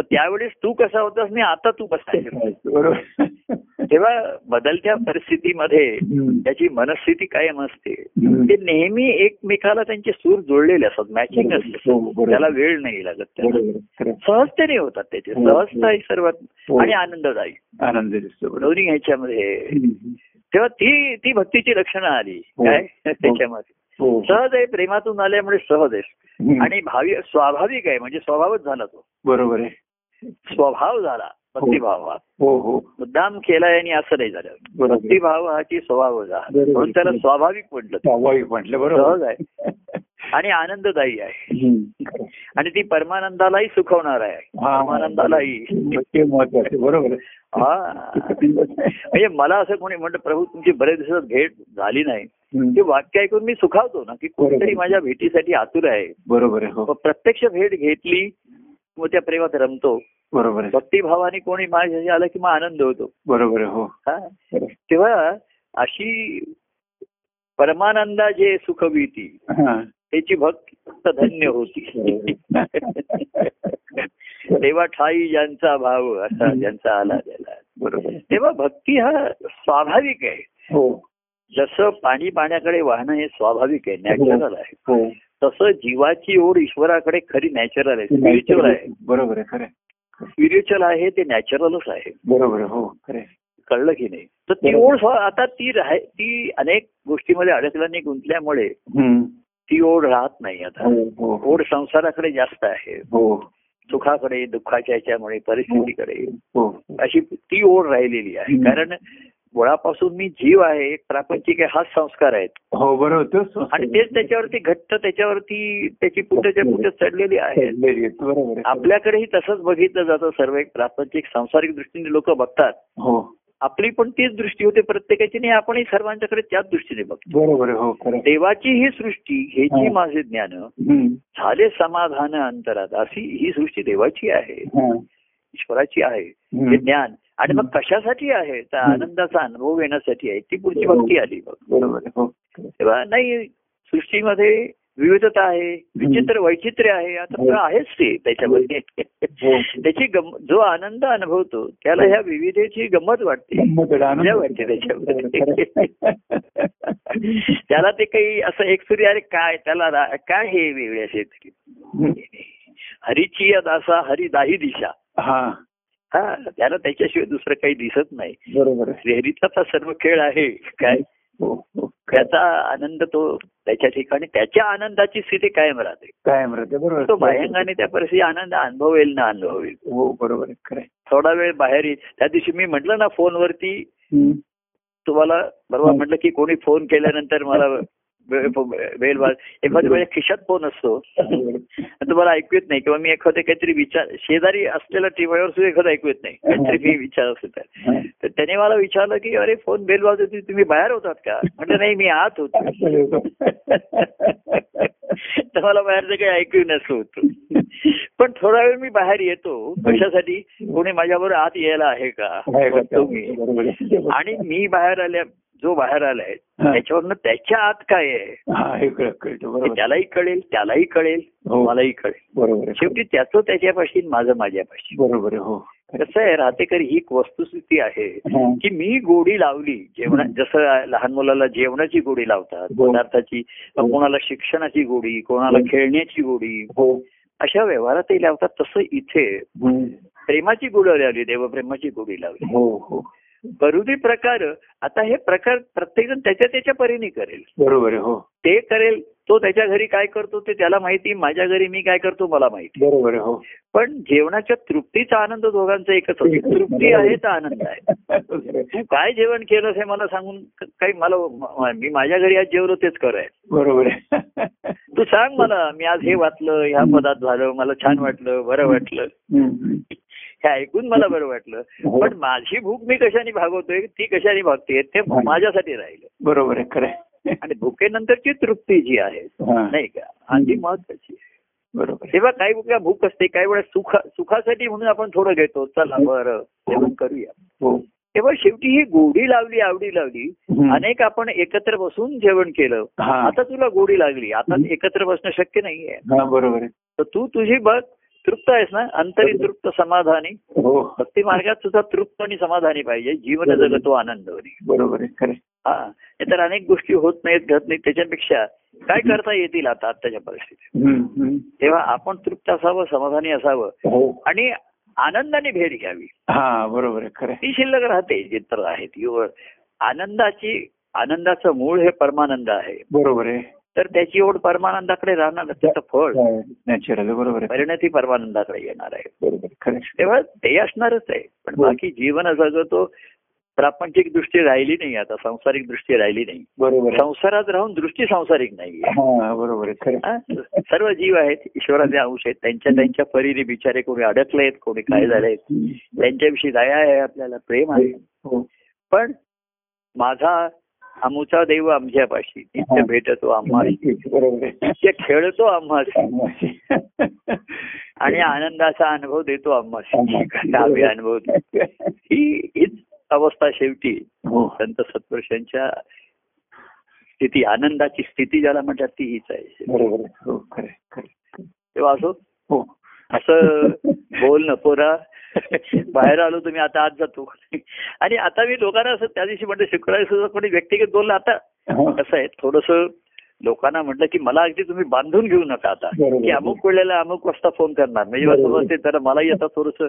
त्यावेळेस तू कसा होतास आणि आता तू कसा आहे. बरोबर तेव्हा बदलत्या परिस्थितीमध्ये. त्याची मनस्थिती कायम असते. ते नेहमी एकमेकाला त्यांचे सूर जोडलेले असतात. मॅचिंग असते. हो. त्याला वेळ नाही लागत त्याला. सहजतेने होतात त्याचे. हो. सहजता ही. सर्वात हो. आणि आनंददायी. आनंद दोन्ही ह्याच्यामध्ये. तेव्हा ती ती भक्तीची लक्षणं आली. काय? त्याच्यामध्ये. सहज आहे प्रेमातून आल्यामुळे सहज आहे. आणि भावी स्वाभाविक आहे म्हणजे स्वभावच झाला तो. बरोबर आहे. स्वभाव झाला भक्तिभाव हा. हो हो. मुद्दाम केलाय आणि असं नाही झालं. भक्तिभाव हा ची स्वभाव झाला. म्हणून त्याला स्वाभाविक म्हटलं. स्वाभाविक म्हटलं सहज बरोबर आहे. *laughs* आणि आनंददायी आहे. आणि ती परमानंदालाही सुखवणार आहे. परमानंदालाही ते बरोबर आहे. हा म्हणजे मला असं कोणी म्हणतं प्रभू तुमची बरेच दिवसात भेट झाली नाही. ते वाक्य ऐकून मी सुखावतो ना की कोणतरी. माझ्या भेटीसाठी आतुर आहे बरोबर आहे हो प्रत्यक्ष भेट घेतली मग त्या प्रेमात रमतो बरोबर भक्तिभावाने कोणी माझ्याशी आलं की मग आनंद होतो बरोबर हो हा. तेव्हा अशी परमानंदा जे सुखविती हा. त्याची भक्त धन्य होती. तेव्हा ठाई ज्यांचा भाव असा ज्यांचा आला त्याला. बरोबर. तेव्हा भक्ती हा स्वाभाविक आहे. हो. जसं पाणी पाण्याकडे वाहणं हे स्वाभाविक आहे नॅचरल आहे. हो. तसं जीवाची ओढ ईश्वराकडे खरी नॅचरल आहे स्पिरिच्युअल आहे. बरोबर आहे खरं. स्पिरिच्युअल आहे ते नॅचरलच आहे. बरोबर हो खरं. कळलं की नाही? तर ती. ओढ आता ती राह ती अनेक गोष्टीमध्ये अडकल्याने गुंतल्यामुळे. ती ओढ राहत नाही आता. हो हो. ओढ संसाराकडे जास्त आहे. हो. सुखाकडे दुःखाच्या ह्याच्यामुळे परिस्थितीकडे. अशी ती ओढ राहिलेली आहे. कारण मुळापासून मी जीव आहे एक प्रापंचिक आहे हाच संस्कार आहेत. हो बरोबर. आणि तेच त्याच्यावरती घट्ट त्याच्यावरती त्याची पुटच्या पुट चढलेली आहे. आपल्याकडेही तसंच बघितलं जातं. सर्व एक प्रापंचिक सांसारिक दृष्टीने लोक बघतात. हो. आपली पण तीच दृष्टी होते प्रत्येकाची नाही आपणही सर्वांच्याकडे त्याच दृष्टीने बघतो बरोबर हो. देवाची ही सृष्टी हे जी हा. माझे ज्ञान. झाले समाधान अंतरात अशी ही सृष्टी देवाची आहे. ईश्वराची आहे. हे ज्ञान आणि मग कशासाठी आहे हम्म. आनंदाचा अनुभव घेण्यासाठी आहे ती पुढची भक्ती आली मग बरोबर हो तेव्हा नाही सृष्टीमध्ये विविधता आहे विचित्र वैचित्र्य आहे आता हो. आहेच ते त्याच्यामध्ये. हो. *laughs* त्याची गम जो आनंद अनुभवतो त्याला ह्या विविधेची गंमत वाटते. *laughs* वाटते. त्याच्यामध्ये. *laughs* त्याला ते काही असं एक सुरी अरे काय त्याला काय हे वेगळे असे हरीची दासा हरी दाही दिशा. हा. हा त्याला त्याच्याशिवाय दुसरं काही दिसत नाही. बरोबर श्रीहरीचा सर्व खेळ आहे. काय? हो हो. त्याचा आनंद तो त्याच्या ठिकाणी त्याच्या आनंदाची स्थिती कायम राहते कायम राहते बरोबर तो. बाह्यांगाने त्या परिस्थिती आनंद अनुभवेल ना अनुभवेल हो बरोबर खरं. थोडा वेळ बाहेर येईल त्या दिवशी मी म्हटलं ना फोनवरती. तुम्हाला बरोबर म्हटलं की कोणी फोन केल्यानंतर मला वेळ एखाद्या वेळेस खिशात फोन असतो. तुम्हाला ऐकू येत नाही. किंवा मी एखादे काहीतरी विचार शेजारी असलेल्या टीव्हीवर सुद्धा एखादं ऐकू येत नाही. काहीतरी मी विचार असतो तर त्याने मला विचारलं की अरे फोन बेल वाजवते तुम्ही बाहेर होतात का? म्हटलं नाही मी आत होतो. तर मला बाहेरचं काही ऐकू नसलं होतं. पण थोडा वेळ मी बाहेर येतो. कशासाठी? कोणी माझ्याबरोबर आत यायला आहे का. आणि मी बाहेर आल्या जो बाहेर आलाय. त्याच्यावरनं त्याच्या आत काय आहे त्यालाही कळेल त्यालाही कळेल हो. मलाही कळेल बरोबर शेवटी त्याचं त्याच्यापाशी माझं माझ्यापाशी बरोबर हो कसं आहे राहतेकरी ही एक वस्तुस्थिती आहे. की मी गोडी लावली जेवणा जसं लहान मुलाला जेवणाची गोडी लावतात हो. पदार्थाची हो. कोणाला शिक्षणाची गोडी कोणाला. खेळण्याची गोडी हो अशा व्यवहारातही लावतात तसं इथे. प्रेमाची गोडी लावली देवप्रेमाची गोडी लावली हो हो करुदी प्रकार आता हे प्रकार प्रत्येक जण त्याच्या त्याच्या परीने करेल. बरोबर हो. ते करेल तो त्याच्या घरी काय करतो ते त्याला माहिती माझ्या घरी मी काय करतो मला माहिती. बरोबर हो. पण जेवणाच्या तृप्तीचा आनंद दोघांचा एकच असतो तृप्ती आहे तर आनंद आहे. काय जेवण केलंस हे मला सांगून काही मला म- माझ्या घरी आज जेवलो तेच कराय बरोबर तू सांग मला मी आज हे वाचलं ह्या पदात झालं मला छान वाटलं बरं वाटलं. हे ऐकून मला बरं वाटलं हो. पण माझी भूक मी कशाने भागवतोय ती कशाने भागते ते माझ्यासाठी राहिलं बरोबर आहे खरं. आणि भुकेनंतरची तृप्ती जी आहे हा. नाही का आणि ती महत्वाची आहे. बरोबर. तेव्हा काही वेळा भूक असते काही वेळा सुख सुखासाठी म्हणून आपण थोडं घेतो चला बरं जेवण करूया हो तेव्हा शेवटी ही गोडी लावली आवडी लावली. अनेक आपण एकत्र बसून जेवण केलं हा. आता तुला गोडी लागली आता एकत्र बसणं शक्य नाहीये हा बरोबर आहे तर तू तुझी बघ तृप्त आहेस ना? अंतरी तृप्त समाधानी. हो. भक्ती मार्गात सुद्धा तृप्त आणि समाधानी पाहिजे. जीवन जगतो आनंदवनी बरोबर आहे खरं आहे. हा. तर अनेक गोष्टी होत नाहीत घडत नाहीत. त्याच्यापेक्षा काय करता येतील आता आत्ताच्या परिस्थितीत. तेव्हा आपण तृप्त असावं समाधानी असावं. हो. आणि आनंदाने भेट घ्यावी. हा बरोबर आहे खरं. ती शिल्लक राहते चित्र आहेत. आनंदाची आनंदाचं मूळ हे परमानंद आहे. बरोबर आहे. तर त्याची ओढ परमानंदाकडे राहणार त्याचं फळ. नॅचरल बरोबर आहे. परिणती परमानंदाकडे येणार आहे. बरोबर. तेव्हा ते असणारच आहे. पण हो. बाकी जीवन जगतो प्रापंचिक दृष्टी राहिली नाही आता संसारिक दृष्टी राहिली नाही. बरोबर संसारात राहून दृष्टी संसारिक नाहीये. हा बरोबर? सर्व जीव आहेत ईश्वराचे अंश आहेत त्यांच्या त्यांच्या परीने बिचारे कोणी अडकलेत कोणी काय झालेत. त्यांच्याविषयी दया आहे आपल्याला प्रेम आहे. हो. पण माझा अमुचा देव आमच्यापाशी. नित्य भेटतो आम्हाला. खेळतो आम्हाशी. आणि आनंदाचा अनुभव देतो आम्हाशी. आम्ही अनुभवतो ही हीच अवस्था शेवटी. हो. संत सत्पुरुषांच्या स्थिती आनंदाची स्थिती ज्याला म्हणतात ती हीच आहे. हो. तेव्हा असो. हो. असं बोल नको रा. बाहेर आलो तुम्ही आता आज जातो. आणि आता मी लोकांना असं त्या दिवशी म्हणते शुक्रवारी सुद्धा कोणी व्यक्तिगत बोललं आता. हा. कसं आहे थोडस लोकांना म्हटलं की मला अगदी तुम्ही बांधून घेऊ नका आता. की अमुक वेळेला अमुक वाजता फोन करणार. म्हणजे तर मलाही आता थोडस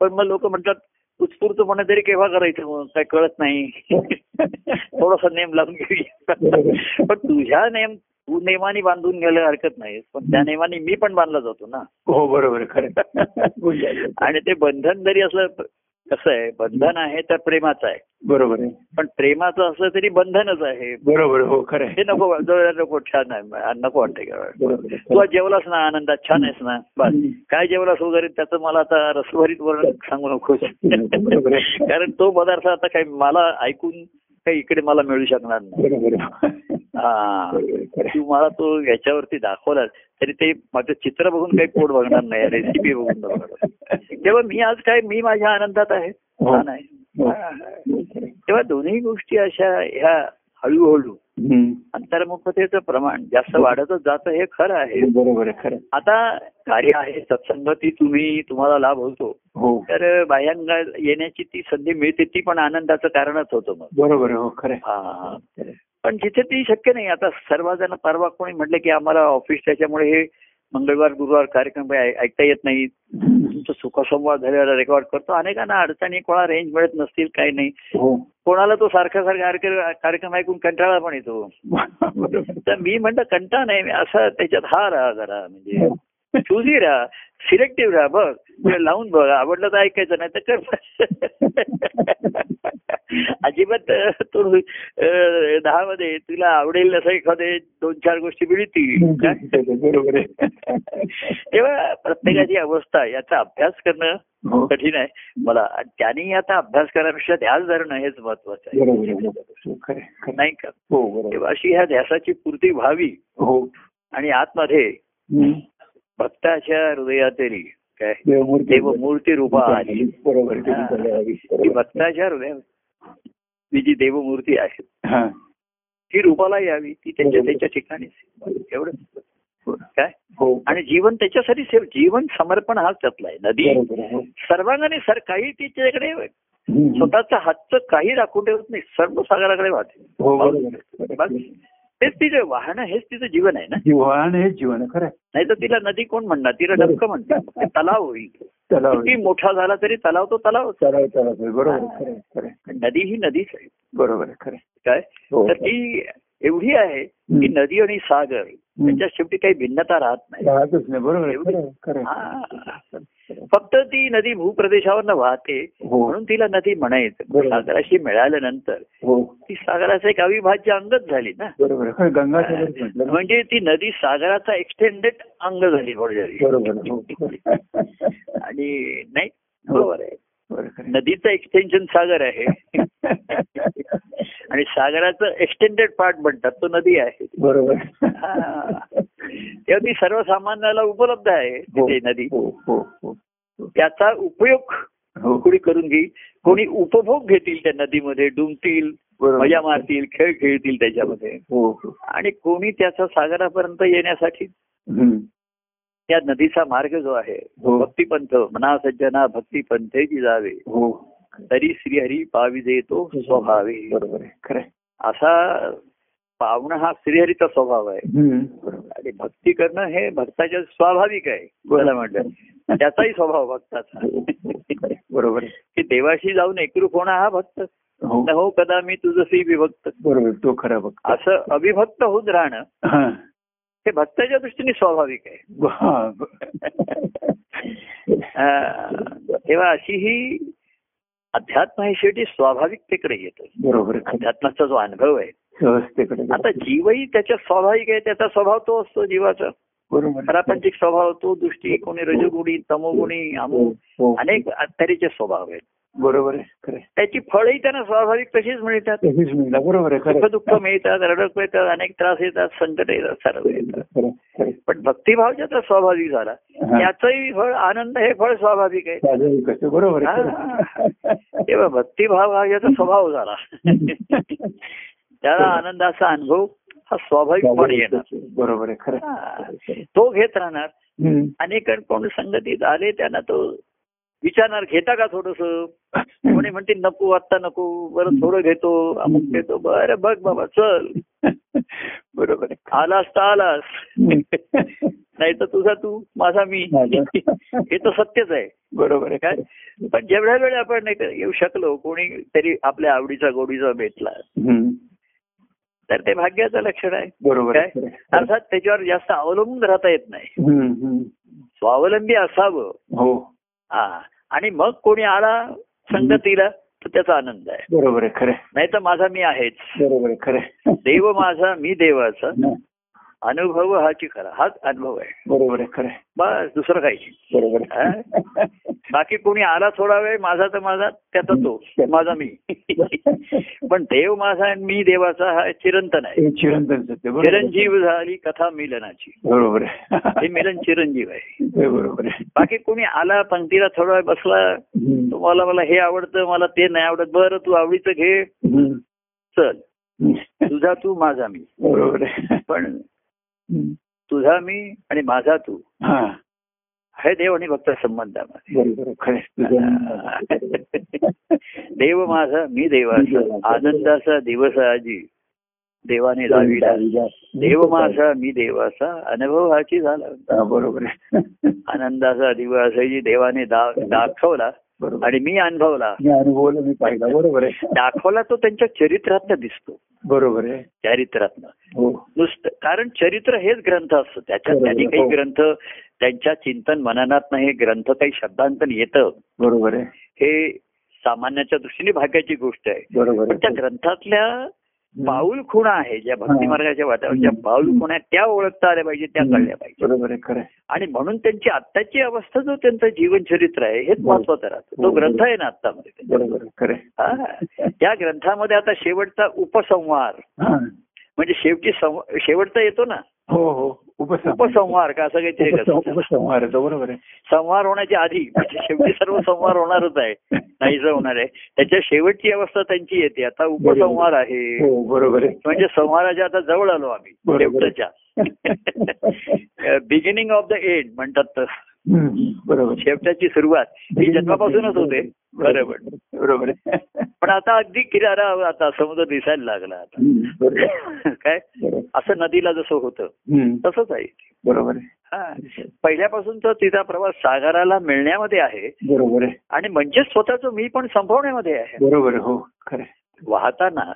पण मग लोक म्हणतात उत्स्फूर्तपणे तरी केव्हा करायचं मग? काय कळत नाही. *laughs* थोडासा नेम लावून घेऊया. पण तुझ्या नेम तू नेमाने बांधून घ्यायला हरकत नाही पण त्या नेमाने मी पण बांधला जातो ना. हो बरोबर खरं. *laughs* आणि ते बंधन जरी असलं कसं आहे बंधन आहे तर प्रेमाचं आहे. बरोबर आहे. पण प्रेमाचं असलं तरी बंधनच आहे. बरोबर हो खरं. हे नको नको छान आहे नको वाटतं का? बरोबर आहे, तू आज जेवलास ना आनंदात? छान आहेस ना? बस. काय जेवलास वगैरे त्याचं मला आता रसभरीत वर्णन सांगू नकोस. आहे. *laughs* कारण तो पदार्थ आता काही मला ऐकून काही इकडे मला मिळू शकणार नाही. हा आहे. तू मला तो याच्यावरती दाखवलास तरी ते माझं चित्र बघून काही पोट बघणार नाही रेसिपी बघून बघणार तेव्हा मी आज काय मी माझ्या आनंदात आहे हो. हो. हा. हो. तेव्हा दोन्ही गोष्टी अशा ह्या हळूहळू. अंतर्मुखतेचं प्रमाण जास्त वाढतच जातं हे खरं आहे बरोबर आहे खरं. आता कार्य आहे सत्संगती तुम्ही तुम्हाला लाभ होतो हो तर बाह्यांगात येण्याची ती संधी मिळते ती पण आनंदाचं कारणच होतं मग बरोबर हो खरं. हा. पण जिथे ती शक्य नाही. आता सर्वजण परवा कोणी म्हटलं की आम्हाला ऑफिस त्याच्यामुळे हे मंगळवार गुरुवार कार्यक्रम ऐकता येत नाही. तुमचं सुखसंवाद झालेला रेकॉर्ड करतो. अनेकांना अडचणी कोणा रेंज मिळत नसतील काही नाही. हो. कोणाला तो सारखा सारखा कार्यक्रम- ऐकून कंटाळा पण येतो. *laughs* तर मी म्हणलं कंटाळा नाही. असं त्याच्यात हा राहा जरा. म्हणजे चुजी राहा सिलेक्टिव्ह राहा बघ. लावून बघ आवडलं तर ऐकायचं नाही तर कर. अजिबात तू दहा मध्ये तुला आवडेल असं एखादे दोन चार गोष्टी मिळतील. तेव्हा प्रत्येकाची अवस्था याचा अभ्यास करणं हो. कठीण आहे. मला त्यांनी आता अभ्यास करण्यापेक्षा ध्यास धरणं हेच महत्वाचं आहे. हो, आहे. नाही का? हो तेव्हा अशी ह्या ध्यासाची पूर्ती व्हावी हो. आणि आतमध्ये. भक्ताच्या हृदयातली काय? देवमूर्ती देवमूर्ती रूपा आली. बरोबर हा. भक्ताच्या हृदयात ही जी देवमूर्ती आहे हा. ती रूपाला यावी ती त्यांच्या त्यांच्या ठिकाणीच एवढं. काय? हो. आणि जीवन त्याच्यासाठी सेव जीवन समर्पण हाच त्यातला आहे. नदी हो. सर्वांगाने सर काही तिच्याकडे हम्म. स्वतःच्या हातचं काही राखून ठेवत नाही. सर्व सागराकडे वाहते. हो बरोबर. बस तेच तिचं वाहनं हेच तिचं जीवन आहे ना? जीवन हे जीवन आहे, खरं. नाही तर तिला नदी कोण म्हणणार? तिला डबकं म्हणतात. तलाव होईल. तलाव किती मोठा झाला तरी तलाव तो तलाव तलाव तलाव. बरोबर. नदी ही नदीच आहे. बरोबर आहे खरं. काय? हो तर ती एवढी आहे की नदी आणि सागर त्यांच्या शेवटी काही भिन्नता राहत नाही. राहतच नाही. बरोबर हा. फक्त ती नदी भूप्रदेशावर वाहते हो. म्हणून तिला नदी म्हणायचं. सागराशी मिळाल्यानंतर हो. ती सागराचं एक अविभाज्य अंगच झाली ना. ना. म्हणजे ती नदी सागराचा एक्सटेंडेड अंग झाली. हो. आणि नाही बरोबर आहे. नदीचं एक्सटेन्शन सागर आहे. *laughs* आणि सागराचं एक्सटेंडेड पार्ट म्हणतात तो नदी आहे. बरोबर. हा. तेव्हा ती सर्वसामान्याला उपलब्ध आहे हो, नदी. हो हो हो. त्याचा उपयोग हो. कोणी करून घेईल? कोणी उपभोग घेतील त्या नदीमध्ये डुंबतील. मजा मारतील खेळ खेळतील त्याच्यामध्ये. हो हो. आणि कोणी त्याचा सागरापर्यंत येण्यासाठी. त्या नदीचा मार्ग जो आहे हो. भक्तिपंथ मना सज्जना भक्ती पंथेची जावे हो तरी श्रीहरी पावी देतो स्वभावे. बरोबर आहे. खरं आहे. असा पावणं हा श्रीहरीचा स्वभाव आहे. आणि भक्ती करणं हे भक्ताच्या स्वाभाविक आहे मला म्हटलं. त्याचाही स्वभाव भक्ताचा. बरोबर. की देवाशी जाऊन एकरूप होणं हा भक्त. हो. न हो कदा मी तुझशी विभक्त. बरोबर तो खरा बघ असं अविभक्त होऊन राहणं हा. भक्ताच्या दृष्टीने स्वाभाविक आहे. तेव्हा अशी ही अध्यात्म हे शेवटी स्वाभाविकतेकडे येतं. बरोबर. अध्यात्माचा जो अनुभव आहे आता जीवही त्याच्या स्वाभाविक आहे त्याचा स्वभाव तो असतो जीवाचा. प्रापंचिक स्वभाव तो दृष्टी कोणी रजगुणी तमोगुणी हो, अमुक हो. अनेक तऱ्हेचे स्वभाव आहेत बरोबर आहे. त्याची फळही त्यांना स्वाभाविक तशीच मिळतात बरोबर आहे. दुःख मिळतात रडक मिळतात अनेक त्रास येतात संकट येतात सर्व येतात. पण भक्तिभाव ज्याचा स्वाभाविक झाला हा. त्याचंही फळ आनंद हे फळ स्वाभाविक आहे. बरोबर हा. तेव्हा भक्तिभाव हा ज्याचा स्वभाव झाला *laughs* त्याला आनंदाचा अनुभव हा स्वाभाविकपणे येणार. बरोबर आहे खरं. तो घेत राहणार. अनेक कोण संगतीत आले त्यांना तो विचारणार घेता का थोडस? कोणी म्हणते नको आत्ता नको बरं थोडं घेतो अमुक घेतो. बरं बघ बाबा चल. *laughs* बरोबर आहे. आलास तर आलास. नाही तर तुझा तू माझा मी. हे तर सत्यच आहे. बरोबर आहे काय. पण जेवढ्या वेळ आपण येऊ शकलो कोणी तरी आपल्या आवडीचा गोडीचा भेटला. तर ते भाग्याचं लक्षण आहे बरोबर. अर्थात त्याच्यावर जास्त अवलंबून राहता येत नाही. स्वावलंबी असावं हो हा आणि मग कोणी आला संगतीला तर त्याचा आनंद आहे बरोबर आहे खरं. नाही तर माझा मी आहेच बरोबर आहे खरं. देव माझा मी देवाचा. अनुभव हाची खरा हाच अनुभव आहे बरोबर आहे खरं. बस दुसरं काही. बरोबर आहे. बाकी कोणी आला थोडा वेळ माझा तर माझा त्याचा तो माझा मी *laughs* पण देव माझा आणि मी देवाचा हा चिरंतन आहे चिरंतन. चिरंजीव झाली कथा मिलनाची बरोबर आहे हे मिलन चिरंजीव आहे बरोबर आहे बाकी कोणी आला पंक्तीला थोडा वेळ बसला. तुम्हाला मला हे आवडतं मला ते नाही आवडत बरं तू आवडीचं घे. चल तुझा तू माझा मी बरोबर आहे पण. तुझा मी आणि माझा तू. हा. हे देव आणि भक्त संबंधामध्ये. *laughs* देव माझा मी देवाचा. आनंदाचा दिवस आजी. देवाने दाविला. देव माझा मी देवाचा. अनुभव हाची झाला बरोबर आनंदाचा दिवस देवाने *laughs* दाखवला. आणि मी अनुभवला. मी अनुभवलं मी पाहिला. बरोबर आहे. दाखवला तो त्यांच्या चरित्रातनं दिसतो. बरोबर आहे. चरित्रातनं. हो. नुसतं कारण चरित्र हेच ग्रंथ असतं. त्याच्यात. त्यांनी काही हो. ग्रंथ त्यांच्या चिंतन मननात हे ग्रंथ काही शब्दांतन येतं. बरोबर आहे. हे सामान्याच्या दृष्टीने भाग्याची गोष्ट आहे. बरोबर त्या आहे ग्रंथातल्या पाऊल खुणा आहे ज्या भक्ती मार्गाच्या हम्म. पाऊल खुणा त्या ओळखता आल्या पाहिजे त्या कळल्या पाहिजे बरोबर आहे. आणि म्हणून त्यांची आत्ताची अवस्था जो त्यांचं जीवन चरित्र आहे हेच महत्वाचं राहतं तो हो. ग्रंथ आहे ना आत्तामध्ये. हा. त्या ग्रंथामध्ये आता शेवटचा उपसंहार हा. म्हणजे शेवटी संव- शेवटचा येतो ना? हो हो. उपसंहार. का? असं काहीतरी. उपसंहार येतो. बरोबर आहे. संहार होण्याच्या आधी म्हणजे शेवटी सर्व संहार होणारच आहे. नाहीच होणार आहे. त्याच्या शेवटची अवस्था त्यांची येते. आता उपसंहार आहे. हो बरोबर आहे. म्हणजे संहाराच्या आता जवळ आलो आम्ही. शेवटच्या. बिगिनिंग ऑफ द एंड म्हणतात बरोबर. शेवटाची सुरुवात ही जन्मापासूनच होते. बरोबर. बरोबर. *laughs* पण आता अगदी किनारा आता समुद्र दिसायला लागला आता. *laughs* काय. असं नदीला जसं होतं तसंच आहे. बरोबर आहे. हा. पहिल्यापासूनचा तिचा प्रवास सागराला मिळण्यामध्ये आहे. बरोबर आहे. आणि म्हणजेच स्वतःच मी पण संपवण्यामध्ये आहे. बरोबर हो. खरं. वाहताना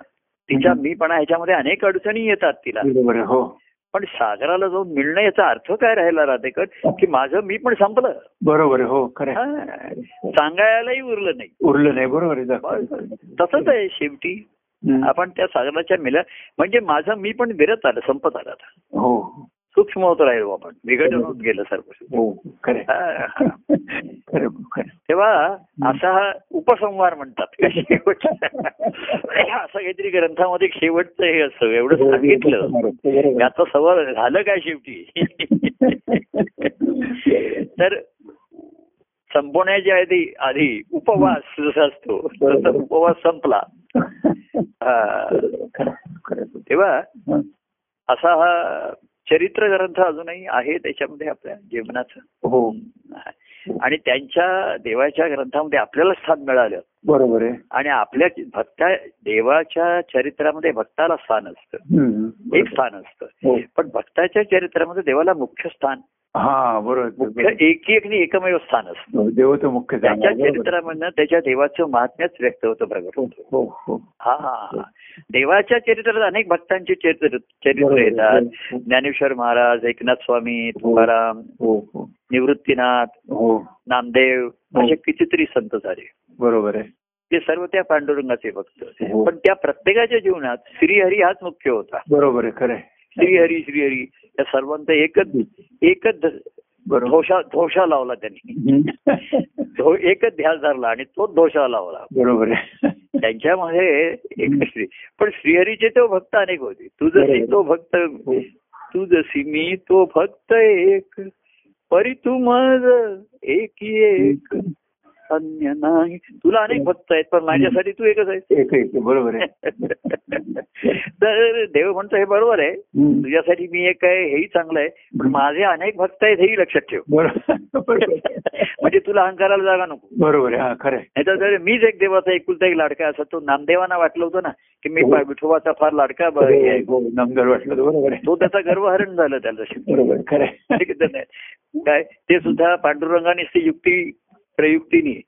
तिच्या हम्म. मीपणा ह्याच्यामध्ये अनेक अडचणी येतात तिला. बरोबर हो. पण सागराला जाऊन मिळणं याचा अर्थ काय राहिला राधेकर की माझं मी पण संपलं बरोबर हो खरं. हा. सांगायलाही उरलं नाही उरलं नाही बरोबर आहे. तसंच आहे शेवटी. आपण त्या सागराच्या मिल्या म्हणजे माझं मी पण विरत आलं संपत आलं आता हो सूक्ष्म होत राहिलो आपण विघटन होत गेलं सर्व. हो. हा, *laughs* हा. तेव्हा असा हा उपसंहार म्हणतात. *laughs* असं काहीतरी ग्रंथामध्ये शेवटचं हे असं एवढं सांगितलं. बरोबर. याचं सवाल झालं काय शेवटी? *laughs* तर संपवण्याच्या आधी आधी उपवास जसा असतो तसा उपवास संपला. हा. तेव्हा हं. असा हा चरित्र ग्रंथ अजूनही आहे त्याच्यामध्ये आपल्या जीवनाचं. हो. आणि त्यांच्या देवाच्या ग्रंथामध्ये आपल्याला स्थान मिळालं. बरोबर आहे. आणि आपल्या भक्ता देवाच्या चरित्रामध्ये भक्ताला स्थान असतं. एक स्थान असतं. हो. पण भक्ताच्या चरित्रामध्ये देवाला मुख्य स्थान हा बरोबर मुख्य एक एक एकमेव स्थान असतं हो, देव तो मुख्य त्याच्या. चरित्रामधनं त्याच्या देवाचं महात्म्यच व्यक्त होतं प्रगट होतं हो हो हा हा. देवाच्या चरित्रात अनेक भक्तांची चरित्र चरित्र. येतात ज्ञानेश्वर महाराज एकनाथ स्वामी तुकाराम निवृत्तीनाथ नामदेव. असे कितीतरी संत झाले बरोबर आहे ते सर्व त्या पांडुरंगाचे भक्त. पण त्या प्रत्येकाच्या जीवनात श्रीहरी हाच मुख्य होता बरोबर आहे खरं. श्रीहरी श्रीहरी. या सर्वांचा एकच एकच धोशा धोशा लावला त्यांनी. एकच ध्यास धरला आणि तो धोशा लावला. बरोबर आहे. त्यांच्यामध्ये एक श्री पण श्रीहरीचे तो भक्त अनेक होते. तू जशी बरोबर. तो भक्त हो. तू जशी मी तो भक्त एक. परी तू मज एकी एक. अन्य नाही तुला अनेक भक्त आहेत पण माझ्यासाठी तू एकच आहे एक एक बरोबर आहे *laughs* तर देव म्हणतो हे बरोबर आहे. तुझ्यासाठी मी एक आहे हेही चांगलं आहे पण माझे अनेक भक्त आहेत हेही लक्षात ठेव. *laughs* म्हणजे तुला अहंकाराला जागा नको बरोबर आहे हा खरं आहे. नाही तर मीच एक देवाचा एकुलता एक लाडका असं तो नामदेवांना वाटलं होतं ना की मी हो. विठोबाचा फार लाडका हे. हो, नामदार वाटलं बरोबर आहे तो त्याचा गर्वहरण झालं त्याला. बरोबर आहे, खरं. *laughs* काय ते सुद्धा पांडुरंगाने युक्ती प्रयुक्तीने.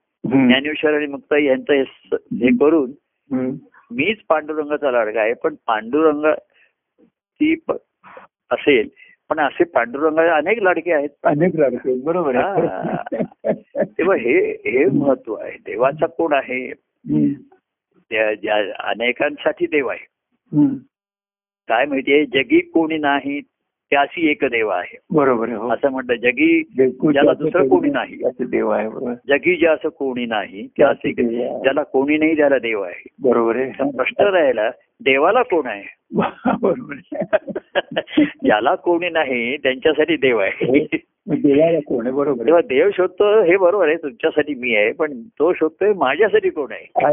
ज्ञानेश्वर आणि मुक्ताई यांचं हे करून. मीच पांडुरंगाचा लाडका आहे. पण पांडुरंग ती असेल. पण असे पांडुरंगाचे अनेक लाडके आहेत. अनेक लागते बरोबर. तेव्हा हे हे महत्त्व आहे. देवाचा कोण आहे? अनेकांसाठी देव आहे. काय माहितीये जगी कोणी नाही. त्याशी एक देव आहे. बरोबर हो. असं म्हणतं जगी ज्याला दुसरं कोणी नाही. असं देव आहे बरोबर. जगी जे असं कोणी नाही त्याशी. ज्याला कोणी नाही त्याला देव आहे. बरोबर आहे. प्रश्न राहिला देवाला कोण आहे? *laughs* बरोबर आहे. *laughs* ज्याला कोणी नाही त्यांच्यासाठी देव आहे. कोण बरोबर तेव्हा देव शोधतो हे बरोबर आहे तुमच्यासाठी मी आहे पण तो शोधतोय माझ्यासाठी कोण आहे?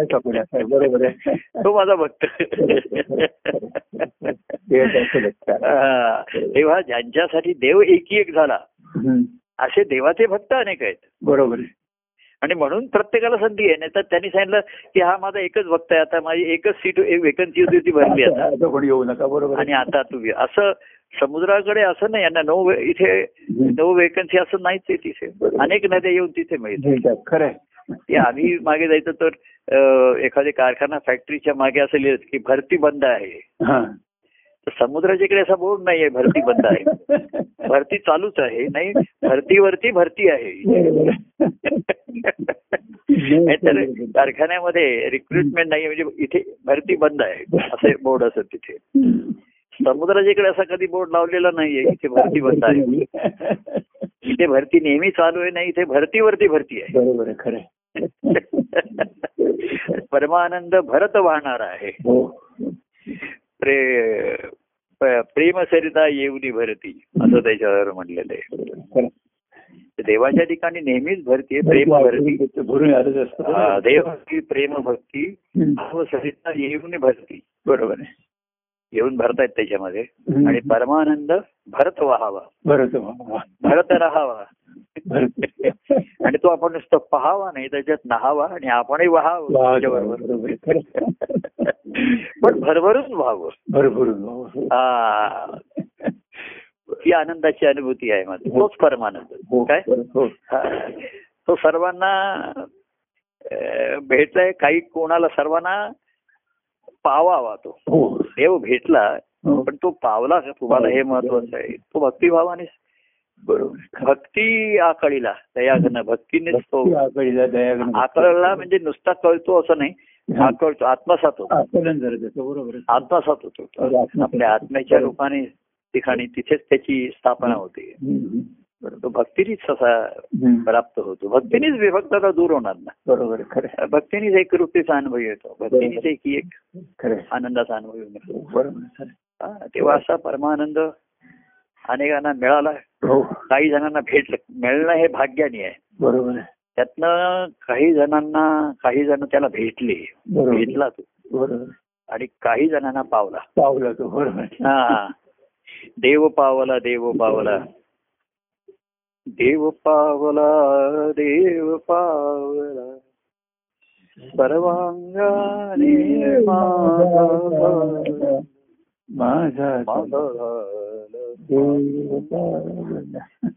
बरोबर आहे. तो माझा भक्त. *laughs* तेव्हा ज्यांच्यासाठी देव एकी एक झाला. असे देवाचे भक्त अनेक आहेत. बरोबर आहे. आणि म्हणून प्रत्येकाला संधी आहे नाही तर त्यांनी सांगितलं की हा माझा एकच भक्त आहे आता माझी एकच सीट वेकन्सी होती ती भरली आता. *laughs* येऊ नका बरोबर आणि आता तुम्ही असं समुद्राकडे असं नाही यांना नो इथे. नो वेकन्सी असं नाहीच आहे तिथे. अनेक नद्या येऊन तिथे मिळतात. मिळतात, खरं आहे. ते आम्ही मागे जायचं तर अं, एखादी कारखाना फॅक्टरीच्या मागे असं लिहिलं की भरती बंद आहे. हा. तर समुद्राच्या इकडे असा बोर्ड नाहीये भरती बंद आहे. भरती चालूच आहे नाही भरतीवरती भरती आहे. *laughs* नाहीतर कारखान्यामध्ये रिक्रुटमेंट नाही म्हणजे इथे भरती बंद आहे असे बोर्ड असत तिथे. समुद्राच्या इकडे असा कधी बोर्ड लावलेला नाहीये इथे भरती बंद आहे. इथे भरती नेहमी चालू आहे नाही इथे भरतीवरती भरती आहे. बरोबर खरं. *laughs* परमानंद भरत वाहणारा आहे. हो. प्रे प्रेमसरिता येऊनी भरती असं त्याच्यावर म्हणलेलं आहे. देवाच्या ठिकाणी नेहमीच भरती आहे प्रेम भरती. देव प्रेम भक्ती सरिता येऊन भरती. बरोबर आहे. येऊन भरतायत त्याच्यामध्ये. आणि परमानंद भरत व्हावा बरं तो वा. भरत राहावा. *laughs* आणि तो आपण नुसतं पहावा नाही त्याच्यात नहावा आणि आपणही व्हावं बरोबर. *laughs* पण भरभरून व्हावं भरभरून. हा ही आनंदाची अनुभूती आहे माझी तोच परमानंद हो, काय हो. हा. तो सर्वांना भेटलाय काही कोणाला सर्वांना पावावा तो हो देव भेटला हो. पण तो पावला का? तुम्हाला हे महत्वाचं आहे. तो भक्तिभावाने बरोबर. भक्ती आकळीला दया घन भक्तीनेच तो आकळीला म्हणजे नुसता कळतो असं नाही. हा. आकळतो. आत्मसात होतो. आत्मसात होतो. आपल्या आत्म्याच्या रूपाने ठिकाणी तिथेच त्याची स्थापना होते. तो भक्तीनेच असा हम्म. प्राप्त होतो. भक्तीनेच विभक्तता दूर होणार ना. बरोबर खरं. भक्तीनेच एक रूपीचा अनुभव येतो. भक्तीनेच एक एक. आनंदाचा अनुभव येऊन येतो. बरोबर तेव्हा असा परमानंद अनेकांना मिळाला. हो. काही जणांना भेटलं. मिळणं हे भाग्याने आहे. बरोबर त्यातनं काही जणांना काही जण त्याला भेटले. भेटला तो. बरोबर. आणि काही जणांना पावला. पावला तो. बरोबर. हा. देव पावला देव पावला. देव पावला देव पावला सर्वांगाने माझा देव पावला.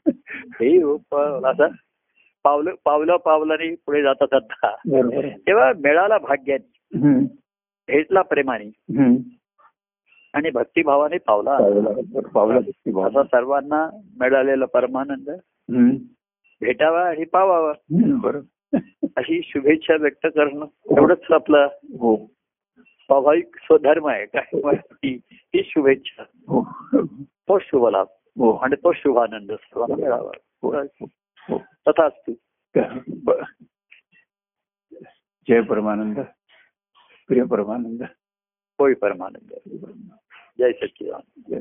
देव पावला असं पावलं पावलं पावलाने पुढे जातात आता. तेव्हा मिळाला भाग्याने. भेटला प्रेमाने. आणि भक्तिभावाने पावला पावला. असा सर्वांना मिळालेला परमानंद. भेटावा आणि पावावा. बरोबर. अशी शुभेच्छा व्यक्त करणं एवढंच आपला हो. स्वाभाविक स्वधर्म आहे. काय ही ही शुभेच्छा. हो. तो शुभ लाभ. हो. आणि तो शुभानंद सर्वांना मिळावा. हो. हो. तथा असतो. बर. जय परमानंद. प्रिय परमानंद. होय परमानंद. जय सच्चिदानंद. जय